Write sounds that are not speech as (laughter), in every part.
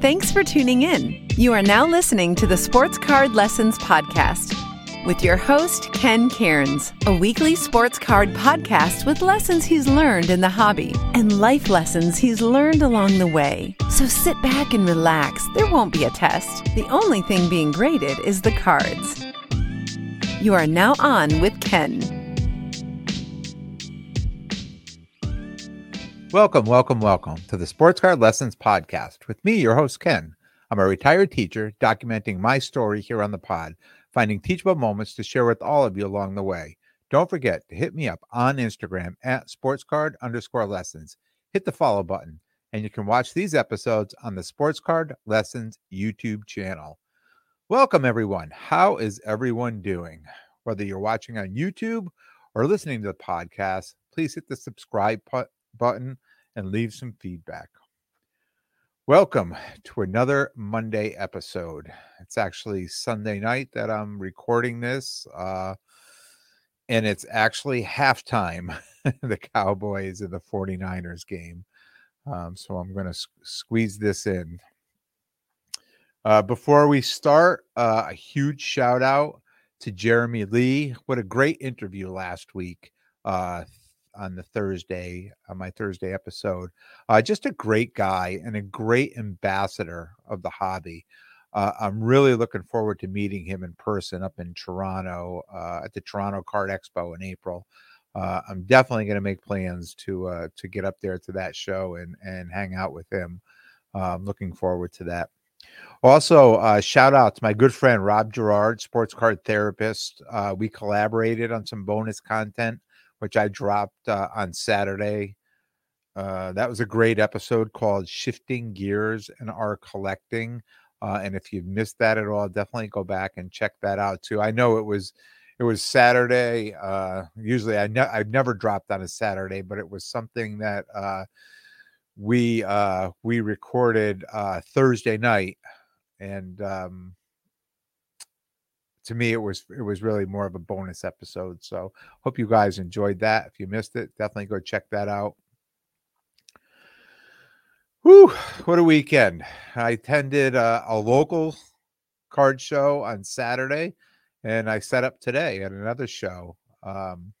Thanks for tuning in. You are now listening to the Sports Card Lessons Podcast with your host, Ken Cairns, a weekly sports card podcast with lessons he's learned in the hobby and life lessons he's learned along the way. So sit back and relax. There won't be a test. The only thing being graded is the cards. You are now on with Ken. Welcome, welcome, welcome to the Sports Card Lessons Podcast with me, your host, Ken. I'm a retired teacher documenting my story here on the pod, finding teachable moments to share with all of you along the way. Don't forget to hit me up on Instagram at sportscard underscore lessons. Hit the follow button, and you can watch these episodes on the Sports Card Lessons YouTube channel. Welcome, everyone. How is everyone doing? Whether you're watching on YouTube or listening to the podcast, please hit the subscribe button and leave some feedback. Welcome to another Monday episode. It's actually Sunday night that I'm recording this, uh, and it's actually halftime, (laughs) the Cowboys and the 49ers game. Um, so I'm going to s- squeeze this in. Uh, before we start, uh, a huge shout out to Jeremy Lee. What a great interview last week. Uh, on the Thursday, on my Thursday episode. Uh, just a great guy and a great ambassador of the hobby. Uh, I'm really looking forward to meeting him in person up in Toronto uh, at the Toronto Card Expo in April. Uh, I'm definitely going to make plans to uh, to get up there to that show and and hang out with him. Uh, I'm looking forward to that. Also, uh, shout out to my good friend Rob Gerard, sports card therapist. We collaborated on some bonus content which I dropped uh, on Saturday. Uh, that was a great episode called Shifting Gears and Our Collecting. Uh, and if you've missed that at all, definitely go back and check that out too. I know it was it was Saturday. Uh, usually, I ne- I've never dropped on a Saturday, but it was something that uh, we uh, we recorded uh, Thursday night, and um, to me it was it was really more of a bonus episode so hope you guys enjoyed that if you missed it definitely go check that out. Whew, what a weekend. I attended a, a local card show on saturday and i set up today at another show um,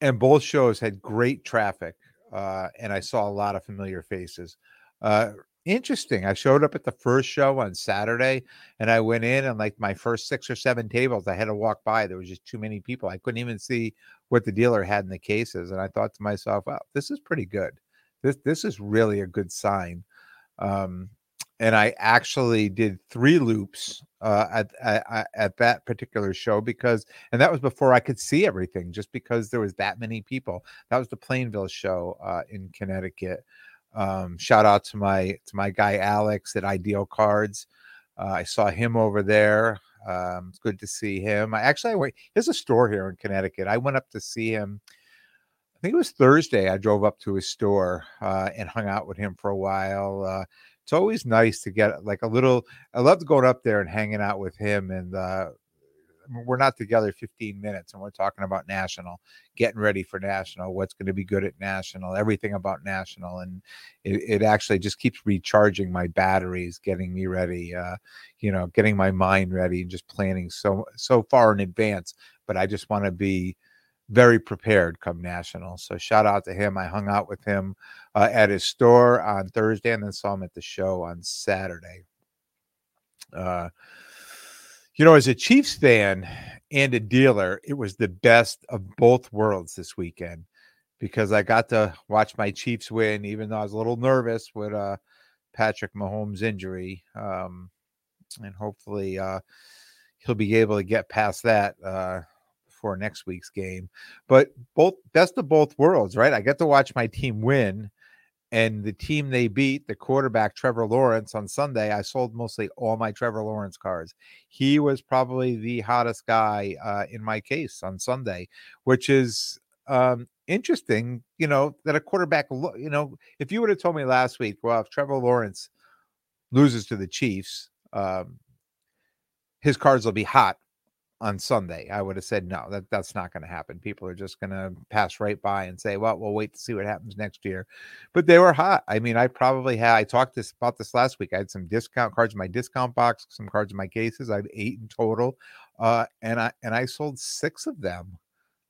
and both shows had great traffic uh, and i saw a lot of familiar faces. Uh, interesting. I showed up at the first show on Saturday and I went in and like my first six or seven tables, I had to walk by. There was just too many people. I couldn't even see what the dealer had in the cases. And I thought to myself, wow, this is pretty good. This this is really a good sign. Um, and I actually did three loops uh, at, at at that particular show because, and that was before I could see everything, just because there was that many people. That was the Plainville show uh, in Connecticut. Um, shout out to my to my guy Alex at Ideal Cards. Uh, I saw him over there. Um, it's good to see him. I actually I. There's a store here in Connecticut. I went up to see him. I think it was Thursday. I drove up to his store uh, and hung out with him for a while. Uh, it's always nice to get like a little. I love going up there and hanging out with him and uh, we're not together 15 minutes and we're talking about national getting ready for national what's going to be good at national everything about national and it, it actually just keeps recharging my batteries getting me ready uh, you know getting my mind ready and just planning so so far in advance but i just want to be very prepared come national. So shout out to him. I hung out with him uh, at his store on thursday and then saw him at the show on saturday. Uh, you know, as a Chiefs fan and a dealer, it was the best of both worlds this weekend because I got to watch my Chiefs win, even though I was a little nervous with uh, Patrick Mahomes' injury. Um, and hopefully uh, he'll be able to get past that uh, for next week's game. But both best of both worlds, right? I get to watch my team win and the team they beat, the quarterback Trevor Lawrence on Sunday, I sold mostly all my Trevor Lawrence cards. He was probably the hottest guy uh, in my case on Sunday, which is um, interesting. You know that a quarterback. You know, if you would have told me last week, well, if Trevor Lawrence loses to the Chiefs, um, his cards will be hot on Sunday. I would have said no, that that's not going to happen. People are just going to pass right by and say, "Well, we'll wait to see what happens next year." But they were hot. I mean, I probably had. I talked this about this last week. I had some discount cards in my discount box, some cards in my cases. I have eight in total, uh, and I and I sold six of them,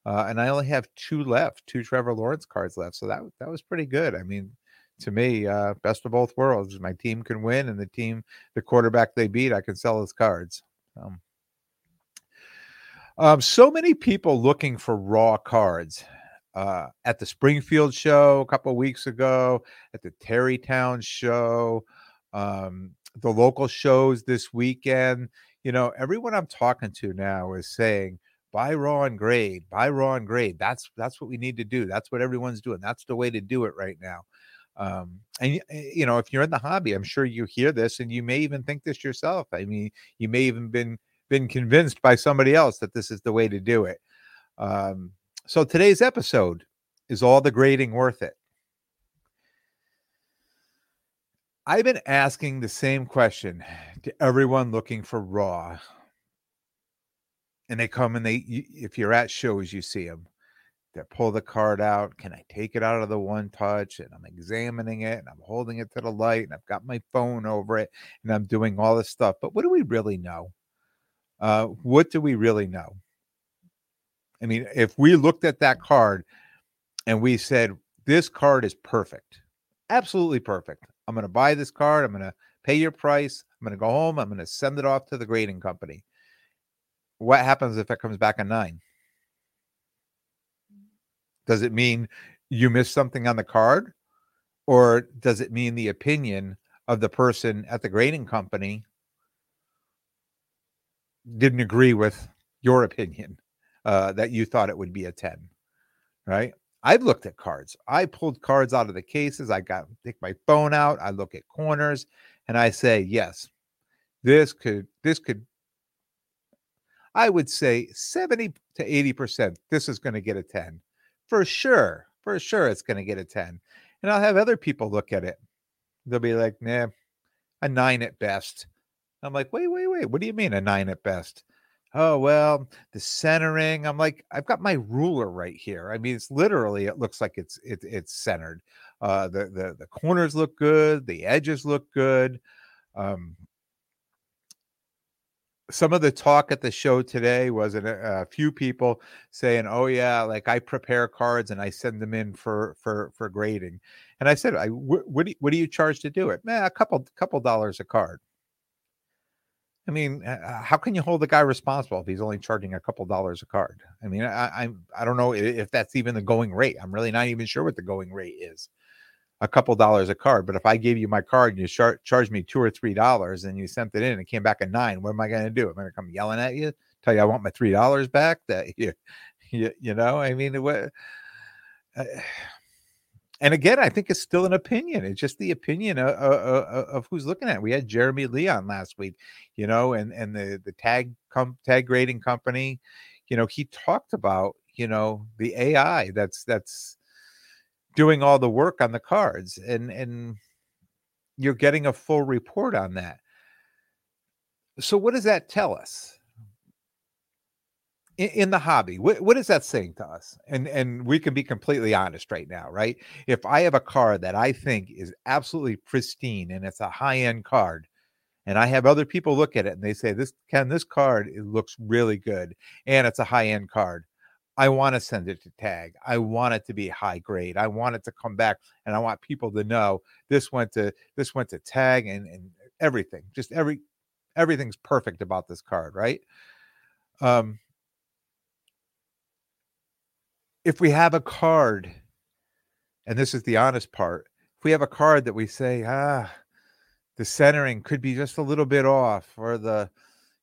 uh, and I only have two left, two Trevor Lawrence cards left. So that that was pretty good. I mean. To me, uh, best of both worlds. My team can win, and the team, the quarterback they beat, I can sell his cards. Um, um, so many people looking for raw cards. Uh, at the Springfield show a couple weeks ago, at the Tarrytown show, um, the local shows this weekend. You know, everyone I'm talking to now is saying, buy raw and grade, buy raw and grade. That's that's what we need to do. That's what everyone's doing. That's the way to do it right now. Um, and eh, you know, if you're in the hobby, I'm sure you hear this, and you may even think this yourself. I mean, you may even been been convinced by somebody else that this is the way to do it. Um, so today's episode is all the grading worth it? I've been asking the same question to everyone looking for raw. And they come and they, if you're at shows, you see them. They pull the card out. Can I take it out of the one touch? And I'm examining it and I'm holding it to the light and I've got my phone over it and I'm doing all this stuff. But what do we really know? Uh, what do we really know? I mean, if we looked at that card and we said, this card is perfect, absolutely perfect. I'm going to buy this card. I'm going to pay your price. I'm going to go home. I'm going to send it off to the grading company. What happens if it comes back a nine? Does it mean you missed something on the card? Or does it mean the opinion of the person at the grading company didn't agree with your opinion uh, that you thought it would be a 10, right? I've looked at cards. I pulled cards out of the cases. I got take my phone out. I look at corners and I say, yes, this could, this could, I would say 70 to 80%, this is going to get a 10. For sure. For sure, it's going to get a 10. And I'll have other people look at it. They'll be like, nah, a nine at best. I'm like, wait, wait, wait. What do you mean a nine at best? Oh, well, the centering. I'm like, I've got my ruler right here. I mean, it's literally, it looks like it's it, it's centered. Uh, the, the the corners look good, the edges look good. Um, some of the talk at the show today was a, a, few people saying, "Oh yeah, like I prepare cards and I send them in for for for grading." And I said, "I wh- what do you, what do you charge to do it?" Man, a couple couple dollars a card. I mean, how can you hold the guy responsible if he's only charging a couple dollars a card? I mean, I, I I don't know if that's even the going rate. I'm really not even sure what the going rate is. A couple dollars a card, but if I gave you my card and you char- charged me two or three dollars and you sent it in and it came back a nine, what am I going to do? Am I going to come yelling at you, tell you I want my three dollars back? That (laughs) you, you, you know, I mean, what? Uh, and again, I think it's still an opinion. It's just the opinion of, of, of, who's looking at it. We had Jeremy Leon last week, you know, and and the the tag com, tag grading company, you know, he talked about you know the AI that's that's doing all the work on the cards, and and you're getting a full report on that. So what does that tell us? In, in the hobby what, what is that saying to us and and we can be completely honest right now right if i have a card that i think is absolutely pristine and it's a high-end card and i have other people look at it and they say this can this card it looks really good and it's a high-end card I want to send it to tag. I want it to be high grade. I want it to come back and I want people to know this went to this went to tag and, and everything. Just every everything's perfect about this card, right? Um if we have a card, and this is the honest part, if we have a card that we say, ah, the centering could be just a little bit off, or the,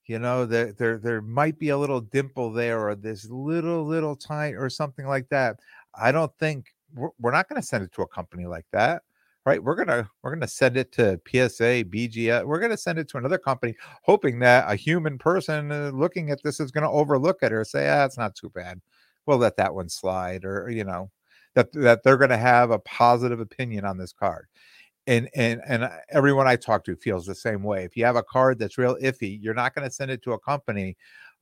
you know, there there there might be a little dimple there, or this little little tight, or something like that. I don't think we're, we're not going to send it to a company like that right we're gonna we're gonna send it to psa bgs we're gonna send it to another company hoping that a human person uh, looking at this is gonna overlook it or say ah it's not too bad we'll let that one slide or you know that that they're going to have a positive opinion on this card and and and everyone i talk to feels the same way if you have a card that's real iffy you're not going to send it to a company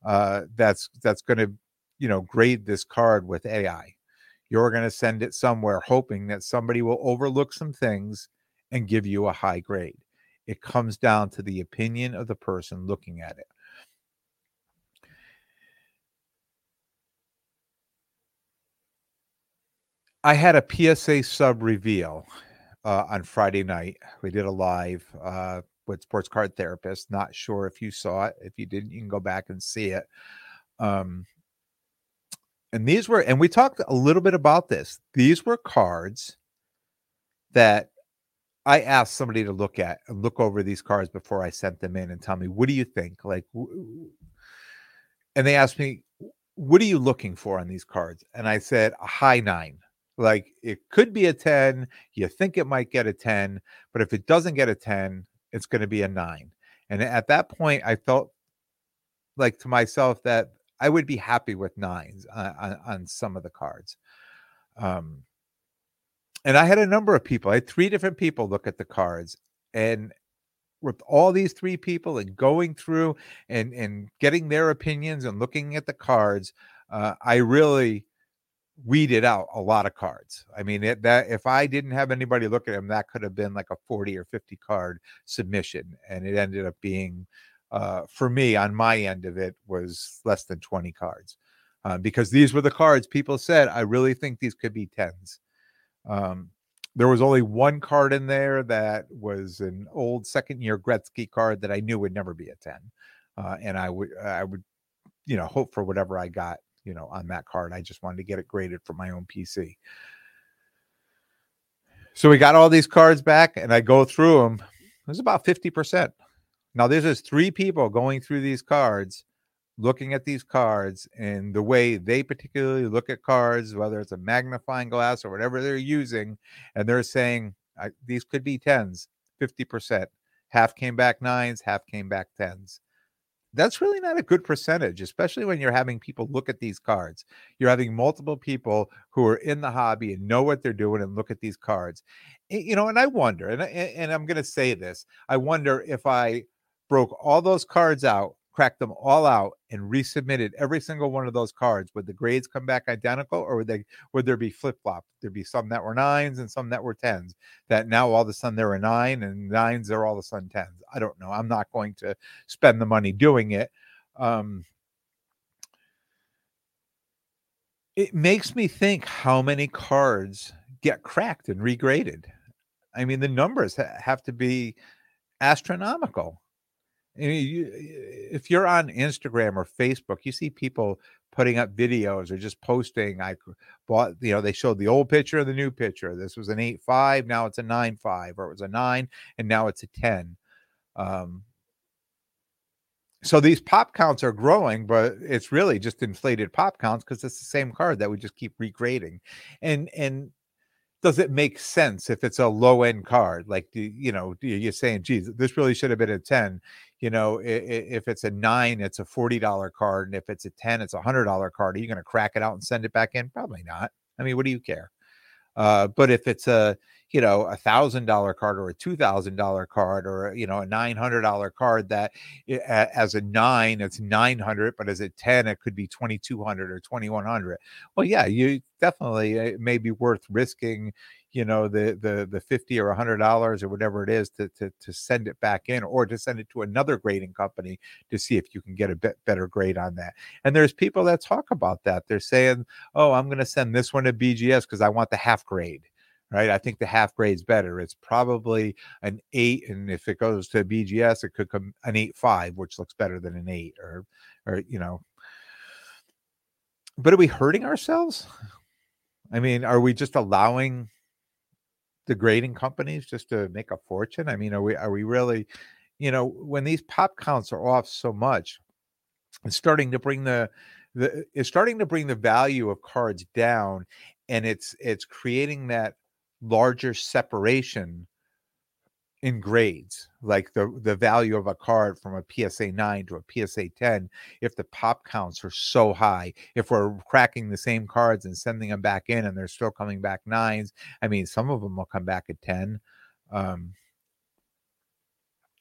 uh, that's that's going to you know grade this card with AI. You're going to send it somewhere hoping that somebody will overlook some things and give you a high grade. It comes down to the opinion of the person looking at it. I had a PSA sub reveal uh, on Friday night. We did a live uh, with Sports Card Therapist. Not sure if you saw it. If you didn't, you can go back and see it. Um, and these were, and we talked a little bit about this. These were cards that I asked somebody to look at and look over these cards before I sent them in and tell me, what do you think? Like, and they asked me, what are you looking for on these cards? And I said, a high nine. Like, it could be a 10. You think it might get a 10, but if it doesn't get a 10, it's going to be a nine. And at that point, I felt like to myself that I would be happy with nines on, on, on some of the cards. Um, and I had a number of people. I had three different people look at the cards, and with all these three people and going through and and getting their opinions and looking at the cards, uh, I really weeded out a lot of cards. I mean, it, that if I didn't have anybody look at them, that could have been like a forty or fifty card submission, and it ended up being, uh, for me on my end of it, was less than twenty cards. Uh, because these were the cards people said, I really think these could be tens. Um, there was only one card in there that was an old second year Gretzky card that I knew would never be a 10. Uh, and I would, I would, you know, hope for whatever I got, you know, on that card. I just wanted to get it graded for my own PC. So we got all these cards back and I go through them. Was about 50%. Now, there's just three people going through these cards looking at these cards and the way they particularly look at cards, whether it's a magnifying glass or whatever they're using, and they're saying these could be tens, 50%. Half came back nines, half came back tens. That's really not a good percentage, especially when you're having people look at these cards. You're having multiple people who are in the hobby and know what they're doing and look at these cards. Eh, you know, and I wonder, and, and I'm going to say this I wonder if I broke all those cards out cracked them all out and resubmitted every single one of those cards, would the grades come back identical or would they would there be flip flop? There'd be some that were nines and some that were tens. That now all of a sudden there are nine and nines are all of a sudden tens. I don't know. I'm not going to spend the money doing it. Um, it makes me think how many cards get cracked and regraded. I mean, the numbers ha- have to be astronomical. You, if you're on Instagram or Facebook, you see people putting up videos or just posting. I bought, you know, they showed the old picture and the new picture. This was an eight five, now it's a nine five, or it was a nine, and now it's a ten. Um, so these pop counts are growing, but it's really just inflated pop counts because it's the same card that we just keep regrading, and and does it make sense if it's a low end card? Like, you know, you're saying, geez, this really should have been a 10. You know, if it's a nine, it's a $40 card. And if it's a 10, it's a $100 card. Are you going to crack it out and send it back in? Probably not. I mean, what do you care? Uh, but if it's a, you know, a thousand dollar card or a two thousand dollar card or you know a nine hundred dollar card that eh, as a nine it's nine hundred, but as a ten it could be twenty two hundred or twenty one hundred. Well, yeah, you definitely it may be worth risking, you know, the the the fifty or a hundred dollars or whatever it is to, to to send it back in or to send it to another grading company to see if you can get a bit better grade on that. And there's people that talk about that. They're saying, "Oh, I'm going to send this one to BGS because I want the half grade." Right? I think the half grade's better. It's probably an eight, and if it goes to BGS, it could come an eight five, which looks better than an eight, or or you know. But are we hurting ourselves? I mean, are we just allowing the grading companies just to make a fortune? I mean, are we are we really, you know, when these pop counts are off so much, it's starting to bring the the it's starting to bring the value of cards down and it's it's creating that larger separation in grades like the the value of a card from a PSA 9 to a PSA 10 if the pop counts are so high if we're cracking the same cards and sending them back in and they're still coming back nines i mean some of them will come back at 10 um,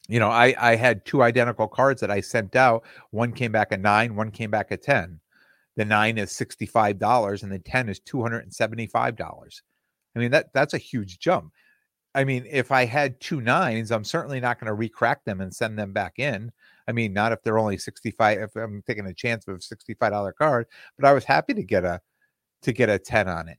you know i i had two identical cards that i sent out one came back at 9 one came back at 10 the 9 is $65 and the 10 is $275 I mean that that's a huge jump. I mean, if I had two nines, I'm certainly not going to recrack them and send them back in. I mean, not if they're only 65, if I'm taking a chance of a $65 card, but I was happy to get a to get a 10 on it.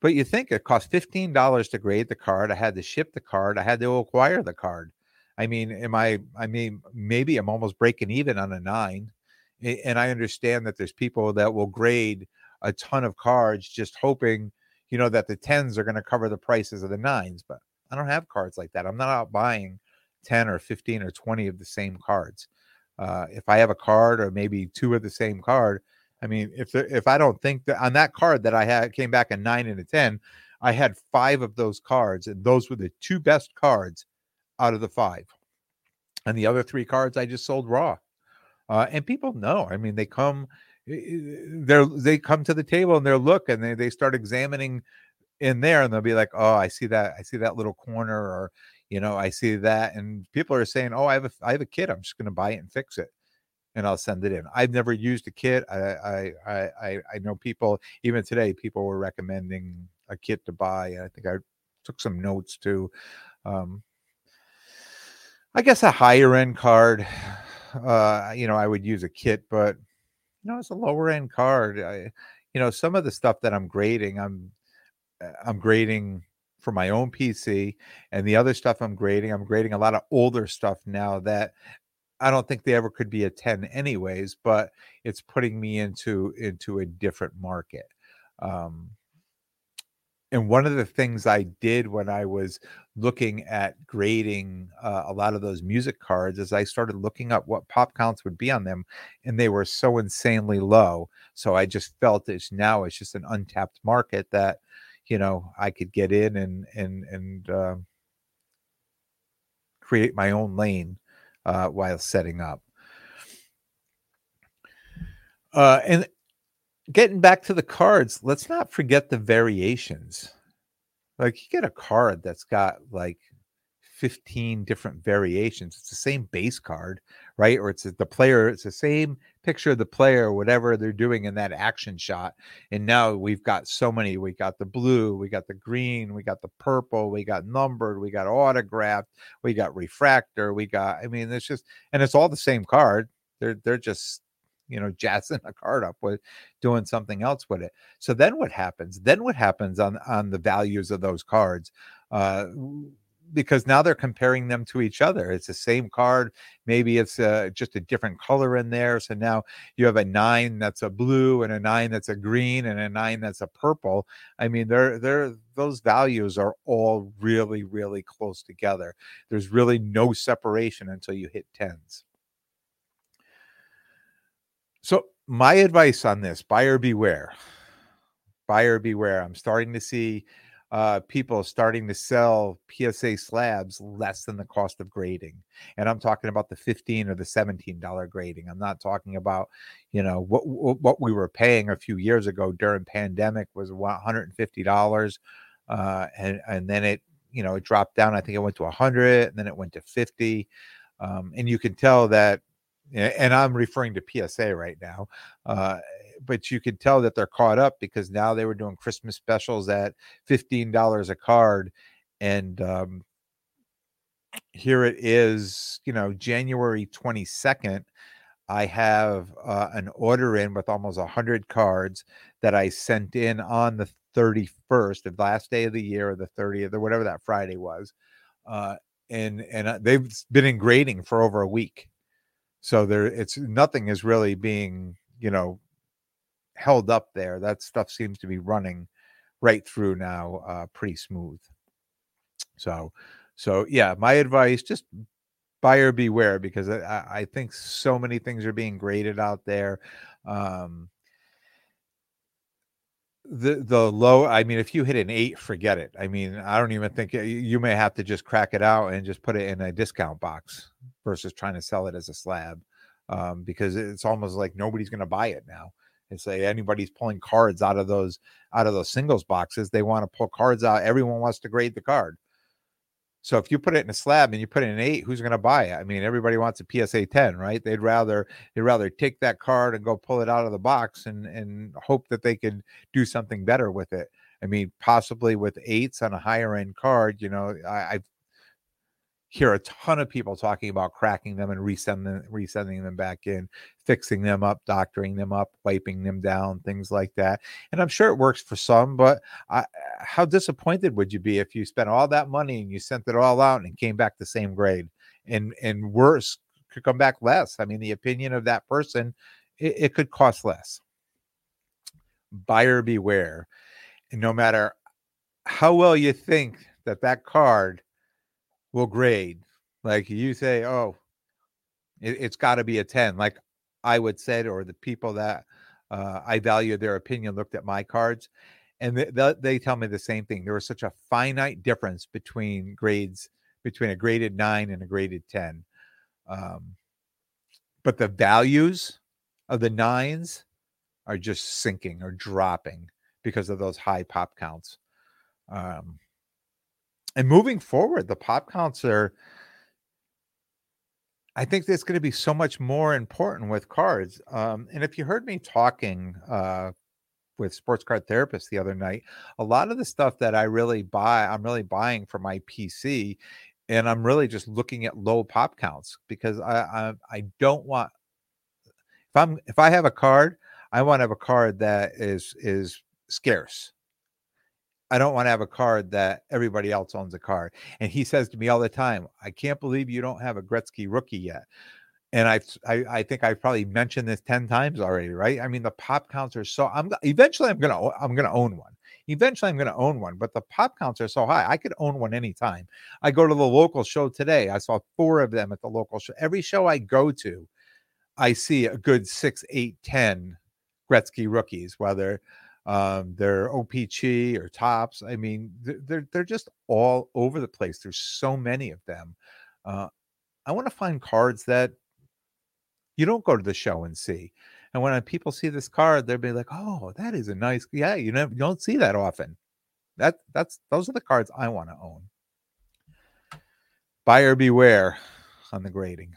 But you think it cost $15 to grade the card. I had to ship the card. I had to acquire the card. I mean, am I I mean, maybe I'm almost breaking even on a nine. And I understand that there's people that will grade a ton of cards just hoping, you know, that the tens are going to cover the prices of the nines. But I don't have cards like that. I'm not out buying 10 or 15 or 20 of the same cards. Uh, if I have a card or maybe two of the same card, I mean, if there, if I don't think that on that card that I had came back a nine and a 10, I had five of those cards, and those were the two best cards out of the five. And the other three cards I just sold raw. Uh, and people know. I mean, they come, they're they come to the table and they're look and they they start examining in there and they'll be like, oh, I see that, I see that little corner, or you know, I see that, and people are saying, oh, I have a, I have a kit, I'm just going to buy it and fix it, and I'll send it in. I've never used a kit. I, I, I, I know people even today, people were recommending a kit to buy. And I think I took some notes too. Um, I guess a higher end card, uh, you know, I would use a kit, but you know, it's a lower end card. I, you know, some of the stuff that I'm grading, I'm uh, I'm grading for my own PC, and the other stuff I'm grading, I'm grading a lot of older stuff now that I don't think they ever could be a 10 anyways, but it's putting me into into a different market. Um, and one of the things I did when I was looking at grading uh, a lot of those music cards is I started looking up what pop counts would be on them, and they were so insanely low. So I just felt it's now it's just an untapped market that you know I could get in and and and uh, create my own lane uh, while setting up. Uh, and getting back to the cards, let's not forget the variations. Like you get a card that's got like 15 different variations. It's the same base card, right? Or it's the player, it's the same picture of the player, whatever they're doing in that action shot. And now we've got so many. We got the blue, we got the green, we got the purple, we got numbered, we got autographed, we got refractor, we got, I mean, it's just, and it's all the same card. They're they're just you know (laughs) jazzing a card up with doing something else with it so then what happens then what happens on on the values of those cards uh because now they're comparing them to each other. It's the same card. Maybe it's uh, just a different color in there. So now you have a nine that's a blue and a nine that's a green and a nine that's a purple. I mean, they're they're those values are all really really close together. There's really no separation until you hit tens. So my advice on this: buyer beware. Buyer beware. I'm starting to see uh, people starting to sell PSA slabs less than the cost of grading. And I'm talking about the 15 or the 17 dollar grading. I'm not talking about, you know, what what we were paying a few years ago during pandemic was 150 dollars, uh, and and then it you know it dropped down. I think it went to 100, and then it went to 50. Um, and you can tell that and I'm referring to PSA right now. Uh, but you could tell that they're caught up because now they were doing Christmas specials at fifteen dollars a card, and um, here it is. You know, January twenty second. I have uh, an order in with almost hundred cards that I sent in on the thirty first, the last day of the year, or the thirtieth, or whatever that Friday was. Uh, and and uh, they've been in grading for over a week so there it's nothing is really being you know held up there. That stuff seems to be running right through now, uh, pretty smooth. So, so yeah, my advice: just buyer beware because I, I think so many things are being graded out there. Um, the the low i mean if you hit an eight forget it i mean i don't even think you may have to just crack it out and just put it in a discount box versus trying to sell it as a slab um, because it's almost like nobody's going to buy it now and say anybody's pulling cards out of those out of those singles boxes they want to pull cards out everyone wants to grade the card So if you put it in a slab and you put it in an eight, who's going to buy it? I mean, everybody wants a PSA 10, right? They'd rather they'd rather take that card and go pull it out of the box and and hope that they could do something better with it. I mean, possibly with eights on a higher end card, you know, I, I've hear a ton of people talking about cracking them and resending resending them back in, fixing them up, doctoring them up, wiping them down, things like that. And I'm sure it works for some, but I, how disappointed would you be if you spent all that money and you sent it all out and came back the same grade? And and worse could come back less. I mean, the opinion of that person, it, it could cost less. Buyer beware. And no matter how well you think that that card will grade. Like you say, oh, it, has got to be a 10. Like I would say, or the people that uh, I value their opinion looked at my cards and they, they tell me the same thing. There was such a finite difference between grades, between a graded nine and a graded 10. Um, but the values of the nines are just sinking or dropping because of those high pop counts. Um, and moving forward, the pop counts are. I think that's going to be so much more important with cards. Um, and if you heard me talking uh, with sports card therapists the other night, a lot of the stuff that I really buy, I'm really buying for my PC, and I'm really just looking at low pop counts because I I, I don't want if I'm if I have a card, I want to have a card that is is scarce. I don't want to have a card that everybody else owns a card. And he says to me all the time, I can't believe you don't have a Gretzky rookie yet. And I've, I, I think I've probably mentioned this 10 times already, right? I mean, the pop counts are so I'm eventually I'm gonna I'm gonna own one. Eventually I'm gonna own one, but the pop counts are so high. I could own one anytime. I go to the local show today. I saw four of them at the local show. Every show I go to, I see a good six, eight, ten Gretzky rookies, whether um, they're OPC or Topps. I mean, they're they're just all over the place. There's so many of them. Uh, I want to find cards that you don't go to the show and see. And when people see this card, they'll be like, "Oh, that is a nice." Yeah, you know, you don't see that often. That that's those are the cards I want to own. Buyer beware on the grading.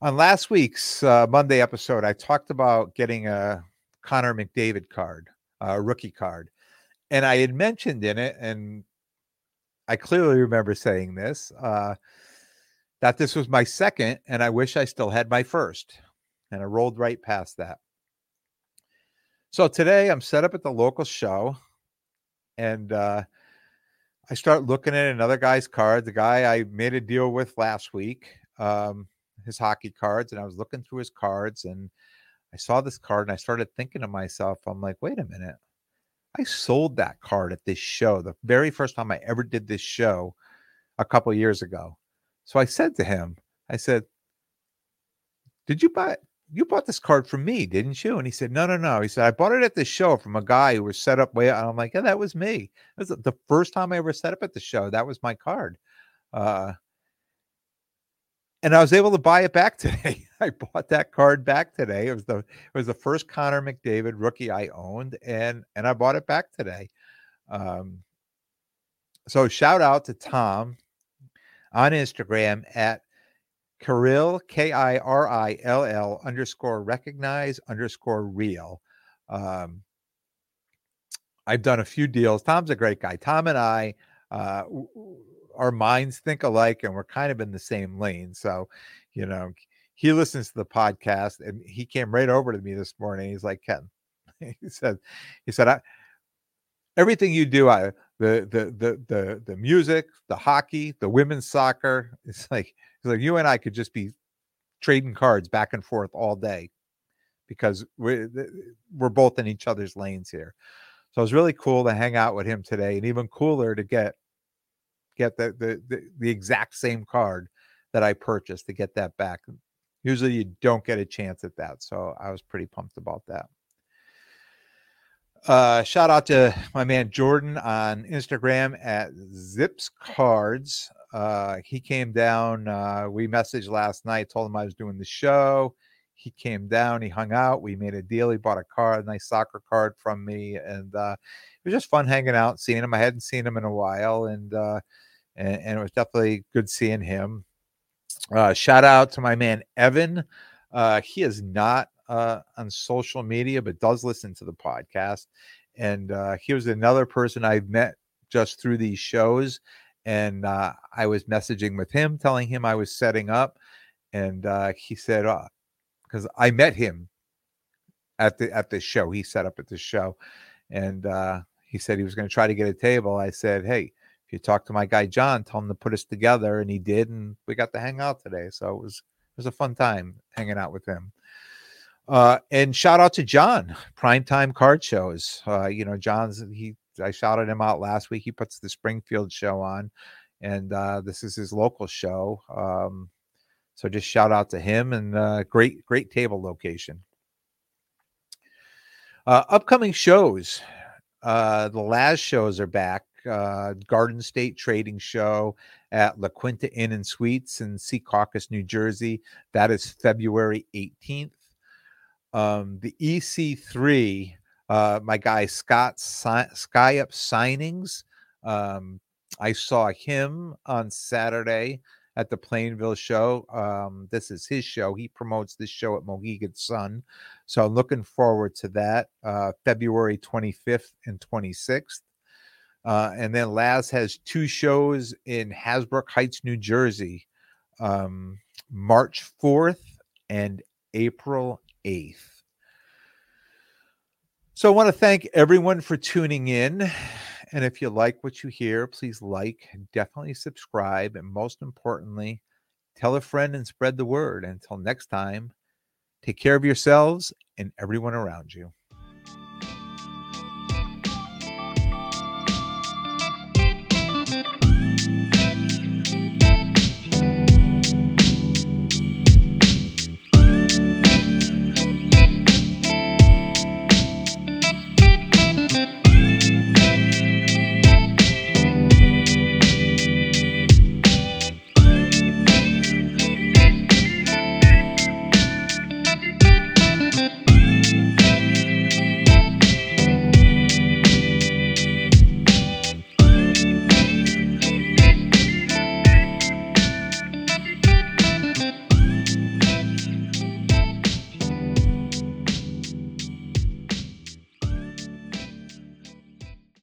On last week's uh, Monday episode, I talked about getting a Connor McDavid card, a uh, rookie card. And I had mentioned in it, and I clearly remember saying this, uh, that this was my second, and I wish I still had my first. And I rolled right past that. So today I'm set up at the local show, and uh, I start looking at another guy's card, the guy I made a deal with last week, um, his hockey cards, and I was looking through his cards, and I saw this card and I started thinking to myself, I'm like, wait a minute. I sold that card at this show, the very first time I ever did this show a couple years ago. So I said to him, I said, Did you buy you bought this card from me, didn't you? And he said, No, no, no. He said, I bought it at the show from a guy who was set up way out. And I'm like, Yeah, that was me. That was the first time I ever set up at the show. That was my card. Uh, and I was able to buy it back today. (laughs) I bought that card back today. It was the it was the first Connor McDavid rookie I owned, and and I bought it back today. Um, so shout out to Tom on Instagram at Kirill K I R I L L underscore recognize underscore real. Um, I've done a few deals. Tom's a great guy. Tom and I uh, our minds think alike and we're kind of in the same lane. So, you know, he listens to the podcast and he came right over to me this morning. He's like, Ken, (laughs) he said, he said, I, everything you do, I, the, the, the, the, the music, the hockey, the women's soccer, (laughs) it's like, it's like you and I could just be trading cards back and forth all day because we're, we're both in each other's lanes here. So it was really cool to hang out with him today and even cooler to get get the, the, the, the exact same card that I purchased to get that back. Usually you don't get a chance at that. So I was pretty pumped about that. Uh, shout out to my man Jordan on Instagram at Zips Cards. Uh, he came down. Uh, we messaged last night, told him I was doing the show. He came down, he hung out. We made a deal. He bought a card, a nice soccer card from me. And uh, it was just fun hanging out, seeing him. I hadn't seen him in a while. And uh, and, and it was definitely good seeing him. Uh, shout out to my man Evan. Uh, he is not uh, on social media, but does listen to the podcast. And uh, here's another person I've met just through these shows. And uh, I was messaging with him, telling him I was setting up. And uh, he said, because uh, I met him at the at the show. He set up at the show, and uh, he said he was going to try to get a table. I said, "Hey, if you talk to my guy John, tell him to put us together," and he did, and we got to hang out today. So it was it was a fun time hanging out with him. Uh, and shout out to John, primetime card shows. Uh, you know, John's he I shouted him out last week. He puts the Springfield show on, and uh, this is his local show. Um, so just shout out to him and uh, great great table location. Uh, upcoming shows. Uh, the last shows are back. Uh, Garden State Trading Show at La Quinta Inn and Suites in Secaucus, New Jersey. That is February 18th. Um, the EC3, uh, my guy Scott si- Sky Up Signings. Um, I saw him on Saturday at the Plainville show. Um, this is his show. He promotes this show at Mohegan Sun. So I'm looking forward to that uh, February 25th and 26th. Uh, and then Laz has two shows in Hasbrouck Heights, New Jersey, um, March 4th and April 8th. So I want to thank everyone for tuning in. And if you like what you hear, please like, definitely subscribe, and most importantly, tell a friend and spread the word. Until next time, take care of yourselves and everyone around you.